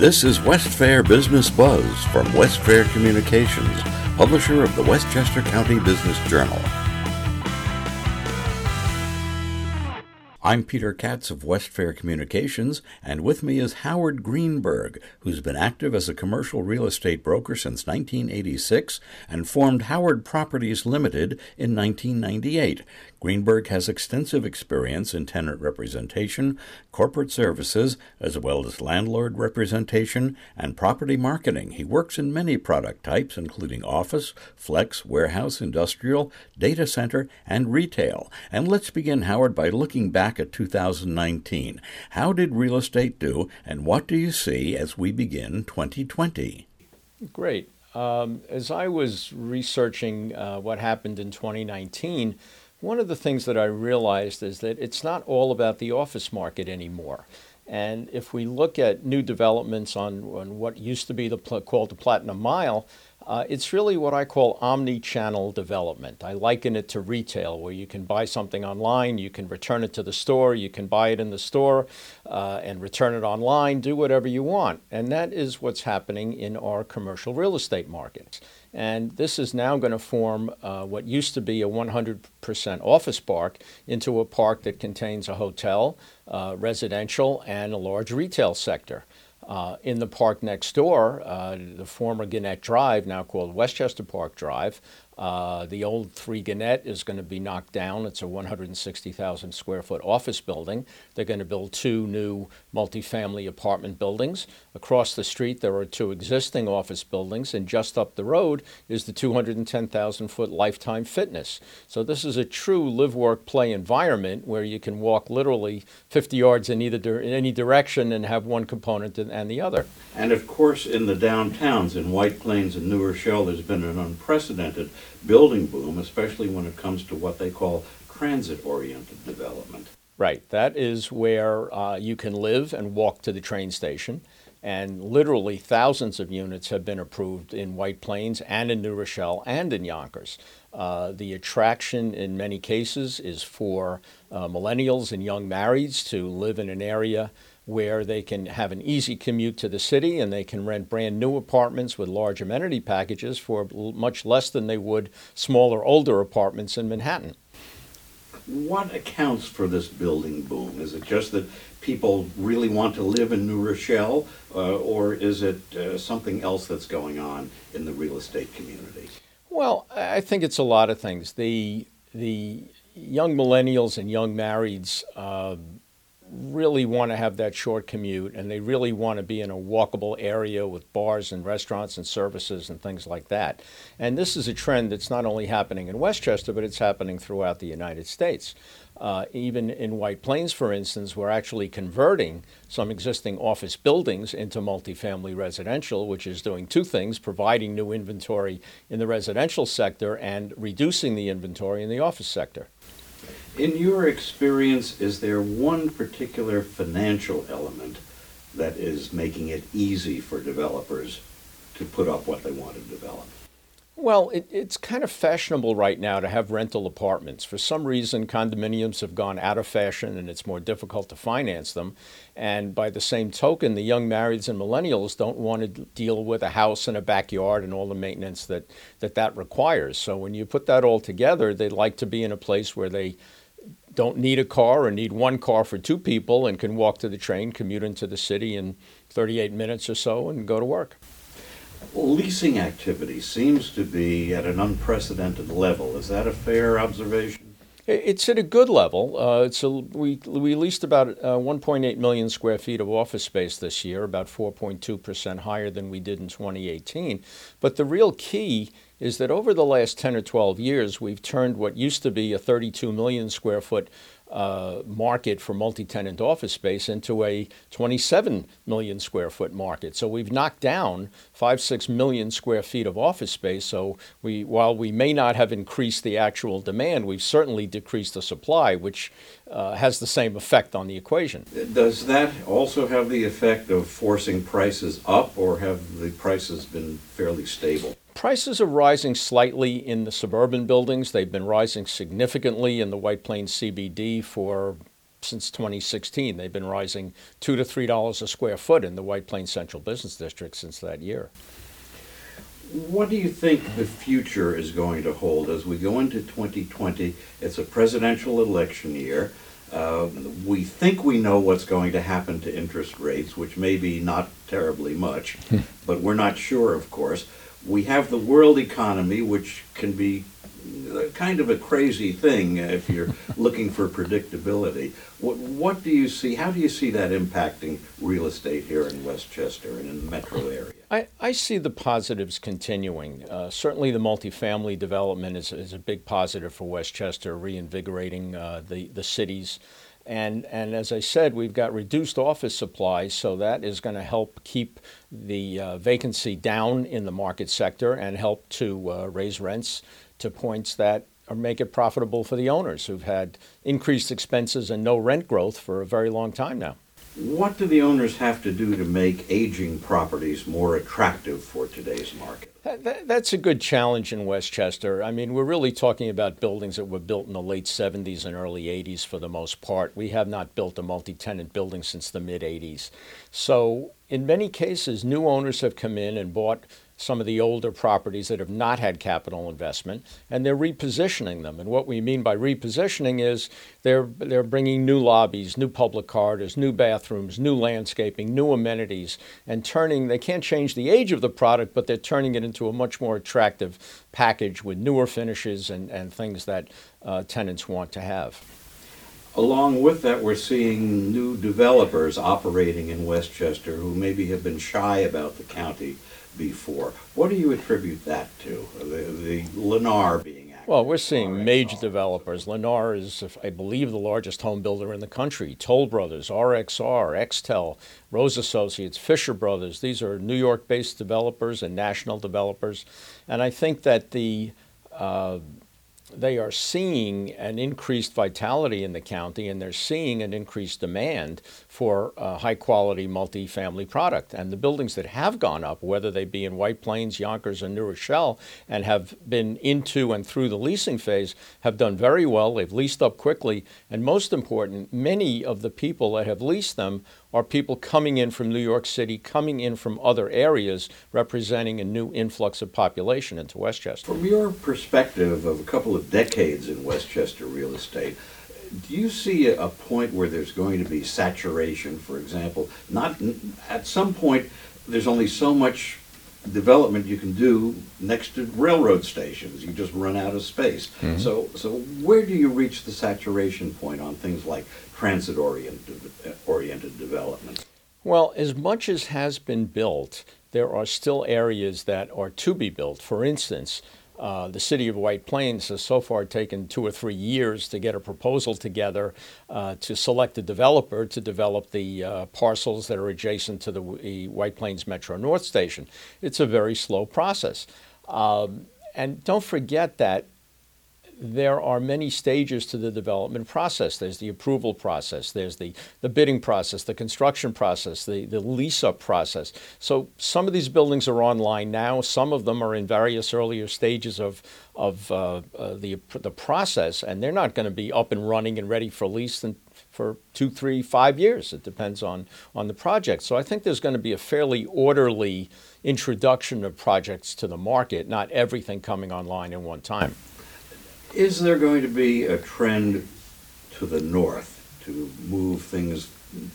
This is Westfair Business Buzz from Westfair Communications, publisher of the Westchester County Business Journal. I'm Peter Katz of West Fair Communications, and with me is Howard Greenberg, who's been active as a commercial real estate broker since 1986 and formed Howard Properties Limited in 1998. Greenberg has extensive experience in tenant representation, corporate services, as well as landlord representation and property marketing. He works in many product types, including office, flex, warehouse, industrial, data center, and retail. And let's begin, Howard, by looking back at 2019. How did real estate do, and what do you see as we begin 2020? Great. Um, as I was researching uh, what happened in 2019, one of the things that I realized is that it's not all about the office market anymore. And if we look at new developments on, on what used to be the, called the Platinum Mile, uh, it's really what I call omni-channel development. I liken it to retail, where you can buy something online, you can return it to the store, you can buy it in the store uh, and return it online, do whatever you want. And that is what's happening in our commercial real estate markets. And this is now going to form uh, what used to be a 100% office park into a park that contains a hotel, uh, residential, and a large retail sector. Uh, in the park next door, uh, the former Gannett Drive, now called Westchester Park Drive, uh, the old Three Gannett is going to be knocked down. It's a 160,000 square foot office building. They're going to build two new multifamily apartment buildings. Across the street, there are two existing office buildings, and just up the road is the 210,000 foot Lifetime Fitness. So, this is a true live, work, play environment where you can walk literally 50 yards in, either in any direction and have one component and the other. And of course, in the downtowns, in White Plains and New Rochelle, there's been an unprecedented building boom, especially when it comes to what they call transit oriented development. Right. That is where uh, you can live and walk to the train station. And literally thousands of units have been approved in White Plains and in New Rochelle and in Yonkers. Uh, the attraction in many cases is for uh, millennials and young marrieds to live in an area where they can have an easy commute to the city and they can rent brand new apartments with large amenity packages for much less than they would smaller, older apartments in Manhattan. What accounts for this building boom? Is it just that people really want to live in New Rochelle, uh, or is it uh, something else that's going on in the real estate community? Well, I think it's a lot of things. The the young millennials and young marrieds uh, really want to have that short commute and they really want to be in a walkable area with bars and restaurants and services and things like that. And this is a trend that's not only happening in Westchester, but it's happening throughout the United States. Uh, even in White Plains, for instance, we're actually converting some existing office buildings into multifamily residential, which is doing two things providing new inventory in the residential sector and reducing the inventory in the office sector. In your experience, is there one particular financial element that is making it easy for developers to put up what they want to develop? Well, it, it's kind of fashionable right now to have rental apartments. For some reason, condominiums have gone out of fashion and it's more difficult to finance them. And by the same token, the young marrieds and millennials don't want to deal with a house and a backyard and all the maintenance that that, that requires. So when you put that all together, they'd like to be in a place where they don't need a car or need one car for two people and can walk to the train, commute into the city in 38 minutes or so, and go to work. Leasing activity seems to be at an unprecedented level. Is that a fair observation? It's at a good level. Uh, it's a, we, we leased about uh, 1.8 million square feet of office space this year, about 4.2% higher than we did in 2018. But the real key is that over the last 10 or 12 years, we've turned what used to be a 32 million square foot uh, market for multi-tenant office space into a 27 million square foot market. So we've knocked down five, six million square feet of office space. So we, while we may not have increased the actual demand, we've certainly decreased the supply, which uh, has the same effect on the equation. Does that also have the effect of forcing prices up, or have the prices been fairly stable? Prices are rising slightly in the suburban buildings. They've been rising significantly in the White Plains CBD for since 2016. They've been rising two to three dollars a square foot in the White Plains Central Business District since that year. What do you think the future is going to hold as we go into 2020? It's a presidential election year. Uh, we think we know what's going to happen to interest rates, which may be not terribly much, but we're not sure, of course. We have the world economy, which can be kind of a crazy thing if you're looking for predictability. What, what do you see? How do you see that impacting real estate here in Westchester and in the metro area? I, I see the positives continuing. Uh, certainly, the multifamily development is, is a big positive for Westchester, reinvigorating uh, the, the cities. And, and as I said, we've got reduced office supply, so that is going to help keep the uh, vacancy down in the market sector and help to uh, raise rents to points that make it profitable for the owners who've had increased expenses and no rent growth for a very long time now. What do the owners have to do to make aging properties more attractive for today's market? That, that's a good challenge in Westchester. I mean, we're really talking about buildings that were built in the late 70s and early 80s for the most part. We have not built a multi tenant building since the mid 80s. So, in many cases, new owners have come in and bought some of the older properties that have not had capital investment, and they're repositioning them. And what we mean by repositioning is they're they're bringing new lobbies, new public corridors, new bathrooms, new landscaping, new amenities, and turning. They can't change the age of the product, but they're turning it into a much more attractive package with newer finishes and and things that uh, tenants want to have. Along with that, we're seeing new developers operating in Westchester who maybe have been shy about the county before. What do you attribute that to? The, the Lennar being active? Well, we're seeing major developers. Lennar is, I believe, the largest home builder in the country. Toll Brothers, RXR, Extell, Rose Associates, Fisher Brothers. These are New York-based developers and national developers, and I think that the uh, they are seeing an increased vitality in the county and they're seeing an increased demand for uh, a high quality multifamily product. And the buildings that have gone up, whether they be in White Plains, Yonkers, or New Rochelle, and have been into and through the leasing phase, have done very well. They've leased up quickly. And most important, many of the people that have leased them are people coming in from New York City, coming in from other areas, representing a new influx of population into Westchester. From your perspective of a couple of decades in Westchester real estate, do you see a point where there's going to be saturation, for example? Not at some point, there's only so much development you can do next to railroad stations. You just run out of space. Mm-hmm. So, so where do you reach the saturation point on things like transit oriented, oriented development? Well, as much as has been built, there are still areas that are to be built. For instance, uh, the city of White Plains has so far taken two or three years to get a proposal together uh, to select a developer to develop the uh, parcels that are adjacent to the, the, White Plains Metro North Station. It's a very slow process. Um, and don't forget that there are many stages to the development process. There's the approval process, there's the, the bidding process, the construction process, the, the lease up process. So some of these buildings are online now, some of them are in various earlier stages of, of uh, uh, the, the process, and they're not going to be up and running and ready for lease in, for two, three, five years. It depends on, on the project. So I think there's going to be a fairly orderly introduction of projects to the market, not everything coming online in one time. Is there going to be a trend to the north to move things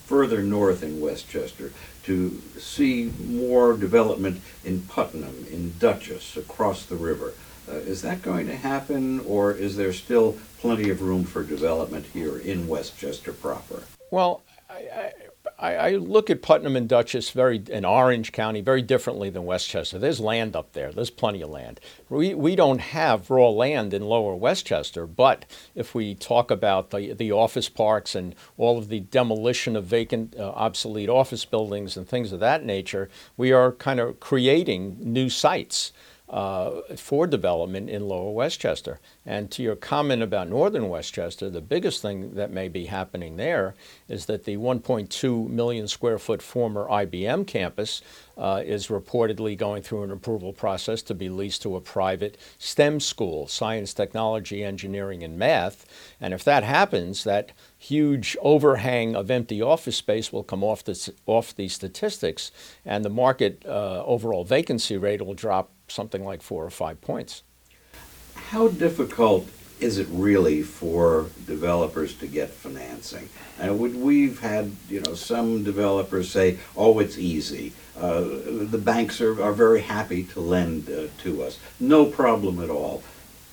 further north in Westchester to see more development in Putnam, in Dutchess, across the river? Uh, is that going to happen, or is there still plenty of room for development here in Westchester proper? Well, I, I, I, look at Putnam and Dutchess very in Orange County very differently than Westchester. There's land up there. There's plenty of land. We we don't have raw land in Lower Westchester, but if we talk about the the office parks and all of the demolition of vacant, uh, obsolete office buildings and things of that nature, we are kind of creating new sites. Uh, for development in Lower Westchester. And to your comment about Northern Westchester, the biggest thing that may be happening there is that the 1.2 million square foot former IBM campus uh, is reportedly going through an approval process to be leased to a private STEM school, science, technology, engineering, and math. And if that happens, that huge overhang of empty office space will come off the, off the statistics, and the market uh, overall vacancy rate will drop something like four or five points. How difficult is it really for developers to get financing? And we've had, you know, some developers say, "Oh, it's easy. Uh, the banks are, are very happy to lend uh, to us. No problem at all."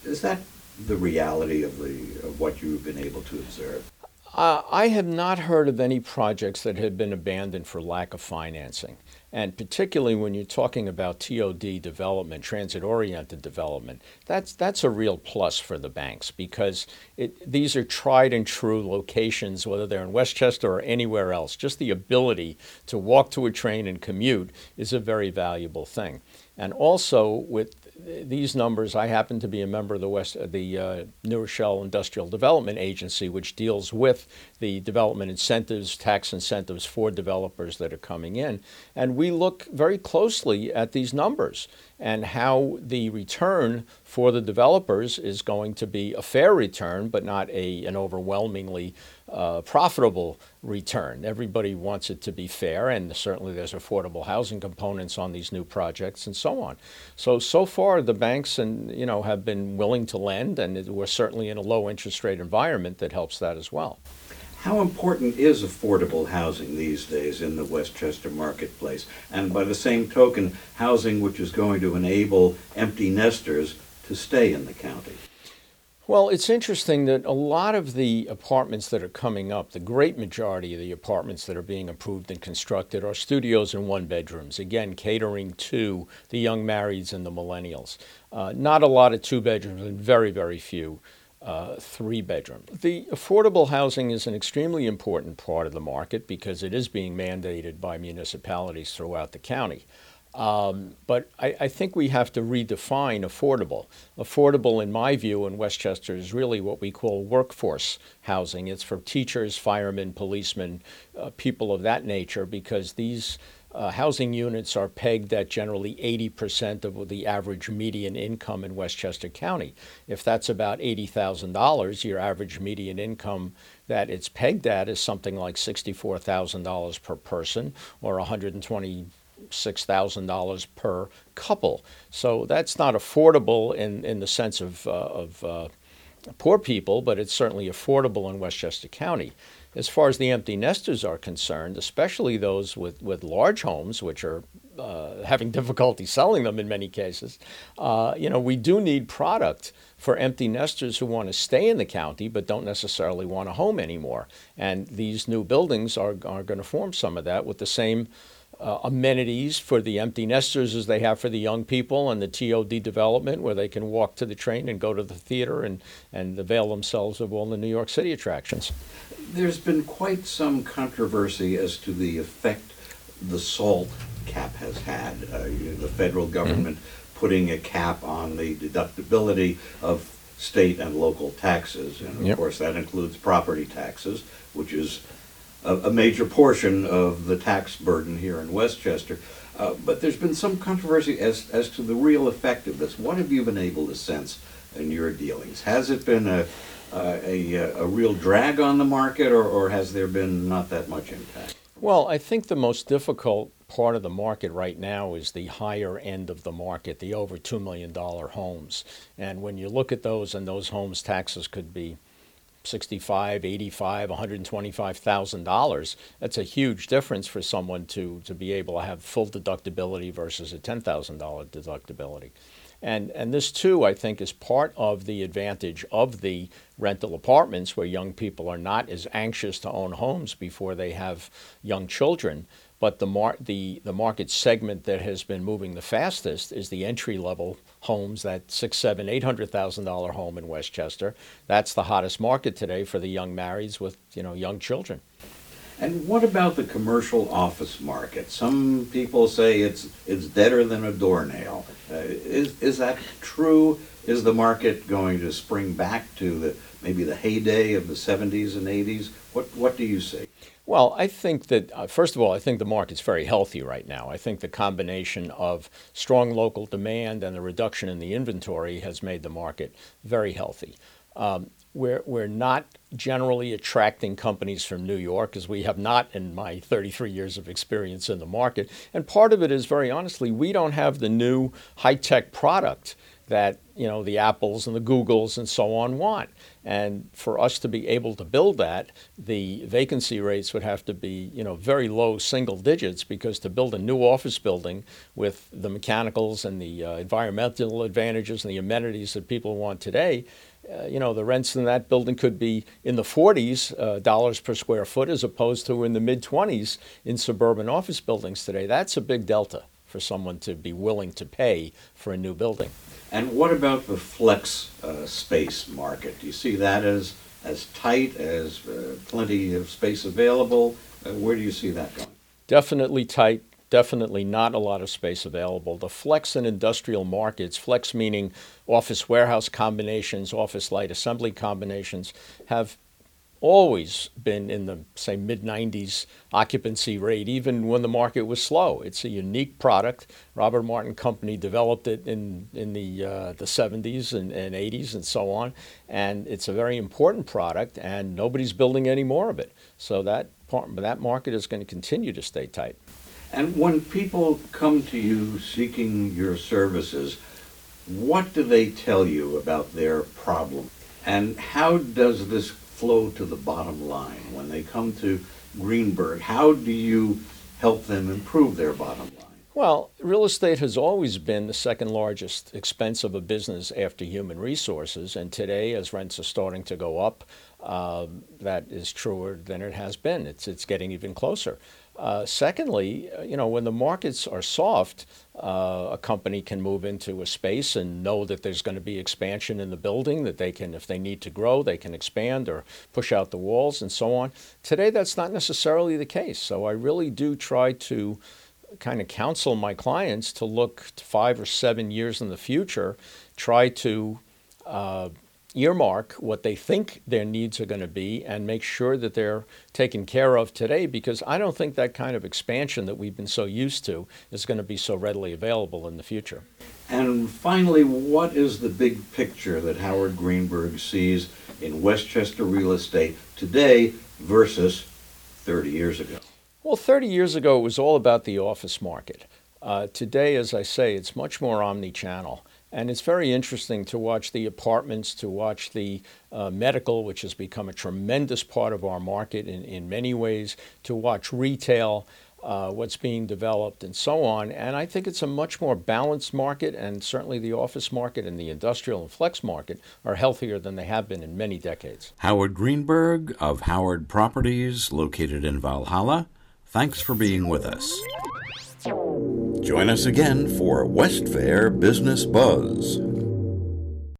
Is that the reality of the of what you've been able to observe? Uh, I have not heard of any projects that have been abandoned for lack of financing. And particularly when you're talking about TOD development, transit oriented development, that's, that's a real plus for the banks because it, these are tried and true locations, whether they're in Westchester or anywhere else. Just the ability to walk to a train and commute is a very valuable thing. And also, with these numbers, I happen to be a member of the West, the uh, New Rochelle Industrial Development Agency, which deals with the development incentives, tax incentives for developers that are coming in, and we look very closely at these numbers and how the return for the developers is going to be a fair return, but not a, an overwhelmingly uh, profitable return. Everybody wants it to be fair, and certainly there's affordable housing components on these new projects and so on. So so far, the banks and you know have been willing to lend, and we're certainly in a low interest rate environment that helps that as well. How important is affordable housing these days in the Westchester marketplace? And by the same token, housing which is going to enable empty nesters to stay in the county? Well, it's interesting that a lot of the apartments that are coming up, the great majority of the apartments that are being approved and constructed, are studios and one bedrooms, again, catering to the young marrieds and the millennials. Uh, not a lot of two bedrooms and very, very few uh, three bedroom. The affordable housing is an extremely important part of the market because it is being mandated by municipalities throughout the county. Um, but I, I, think we have to redefine affordable. Affordable, in my view, in Westchester is really what we call workforce housing. It's for teachers, firemen, policemen, uh, people of that nature, because these uh, housing units are pegged at generally 80% of the average median income in Westchester County. If that's about $80,000, your average median income that it's pegged at is something like $64,000 per person or $126,000 per couple. So that's not affordable in, in the sense of, uh, of uh, poor people, but it's certainly affordable in Westchester County. As far as the empty nesters are concerned, especially those with, with large homes, which are uh, having difficulty selling them in many cases, uh, you know, we do need product for empty nesters who want to stay in the county but don't necessarily want a home anymore. And these new buildings are, are going to form some of that with the same uh, amenities for the empty nesters as they have for the young people and the TOD development where they can walk to the train and go to the theater and, and avail themselves of all the New York City attractions. There's been quite some controversy as to the effect the SALT cap has had. Uh, the federal mm-hmm. government putting a cap on the deductibility of state and local taxes. And of yep. course, that includes property taxes, which is a, a major portion of the tax burden here in Westchester. Uh, but there's been some controversy as, as to the real effect of this. What have you been able to sense in your dealings? Has it been a, a, a, real drag on the market, or, or has there been not that much impact? Well, I think the most difficult part of the market right now is the higher end of the market, the over $2 million homes. And when you look at those, and those homes' taxes could be 65, 85, 125,000 dollars. That's a huge difference for someone to to be able to have full deductibility versus a $10,000 deductibility. And and this too I think is part of the advantage of the rental apartments where young people are not as anxious to own homes before they have young children but the, mar- the, the market segment that has been moving the fastest is the entry level homes, that six, seven, eight hundred thousand dollar home in Westchester. That's the hottest market today for the young marrieds with you know young children. And what about the commercial office market? Some people say it's it's deader than a doornail. Uh, is is that true? Is the market going to spring back to the maybe the heyday of the 70s and 80s? What what do you see? Well, I think that, uh, first of all, I think the market's very healthy right now. I think the combination of strong local demand and the reduction in the inventory has made the market very healthy. Um, we're, we're not generally attracting companies from New York, as we have not in my 33 years of experience in the market. And part of it is, very honestly, we don't have the new high tech product that you know the Apples and the Googles and so on want. And for us to be able to build that, the vacancy rates would have to be you know very low single digits because to build a new office building with the mechanicals and the uh, environmental advantages and the amenities that people want today, uh, you know, the rents in that building could be in the 40s uh, dollars per square foot as opposed to in the mid 20s in suburban office buildings today. That's a big delta for someone to be willing to pay for a new building. And what about the flex uh, space market? Do you see that as as tight, as uh, plenty of space available? Uh, where do you see that going? Definitely tight. Definitely not a lot of space available. The flex and industrial markets, flex meaning office warehouse combinations, office light assembly combinations, have always been in the say mid 90s occupancy rate even when the market was slow. It's a unique product. Robert martin company developed it in in the uh, the 70s and, and 80s and so on and it's a very important product and nobody's building any more of it. So that part, that market is going to continue to stay tight. And when people come to you seeking your services what do they tell you about their problem? And how does this flow to the bottom line when they come to Greenberg? How do you help them improve their bottom line? Well, real estate has always been the second largest expense of a business after human resources. And today, as rents are starting to go up, uh, that is truer than it has been. It's, it's getting even closer. Uh, secondly, uh, you know, when the markets are soft, uh, a company can move into a space and know that there's going to be expansion in the building, that they can, if they need to grow, they can expand or push out the walls and so on. Today, that's not necessarily the case. So I really do try to kind of counsel my clients to look five or seven years in the future, try to uh, earmark what they think their needs are going to be and make sure that they're taken care of today because I don't think that kind of expansion that we've been so used to is going to be so readily available in the future. And finally, what is the big picture that Howard Greenberg sees in Westchester real estate today versus 30 years ago? Well, 30 years ago, it was all about the office market. Uh, today, as I say, it's much more omni channel. And it's very interesting to watch the apartments, to watch the uh, medical, which has become a tremendous part of our market in, in many ways, to watch retail, uh, what's being developed, and so on. And I think it's a much more balanced market, and certainly the office market and the industrial and flex market are healthier than they have been in many decades. Howard Greenberg of Howard Properties, located in Valhalla, thanks for being with us. Join us again for Westfair Business Buzz.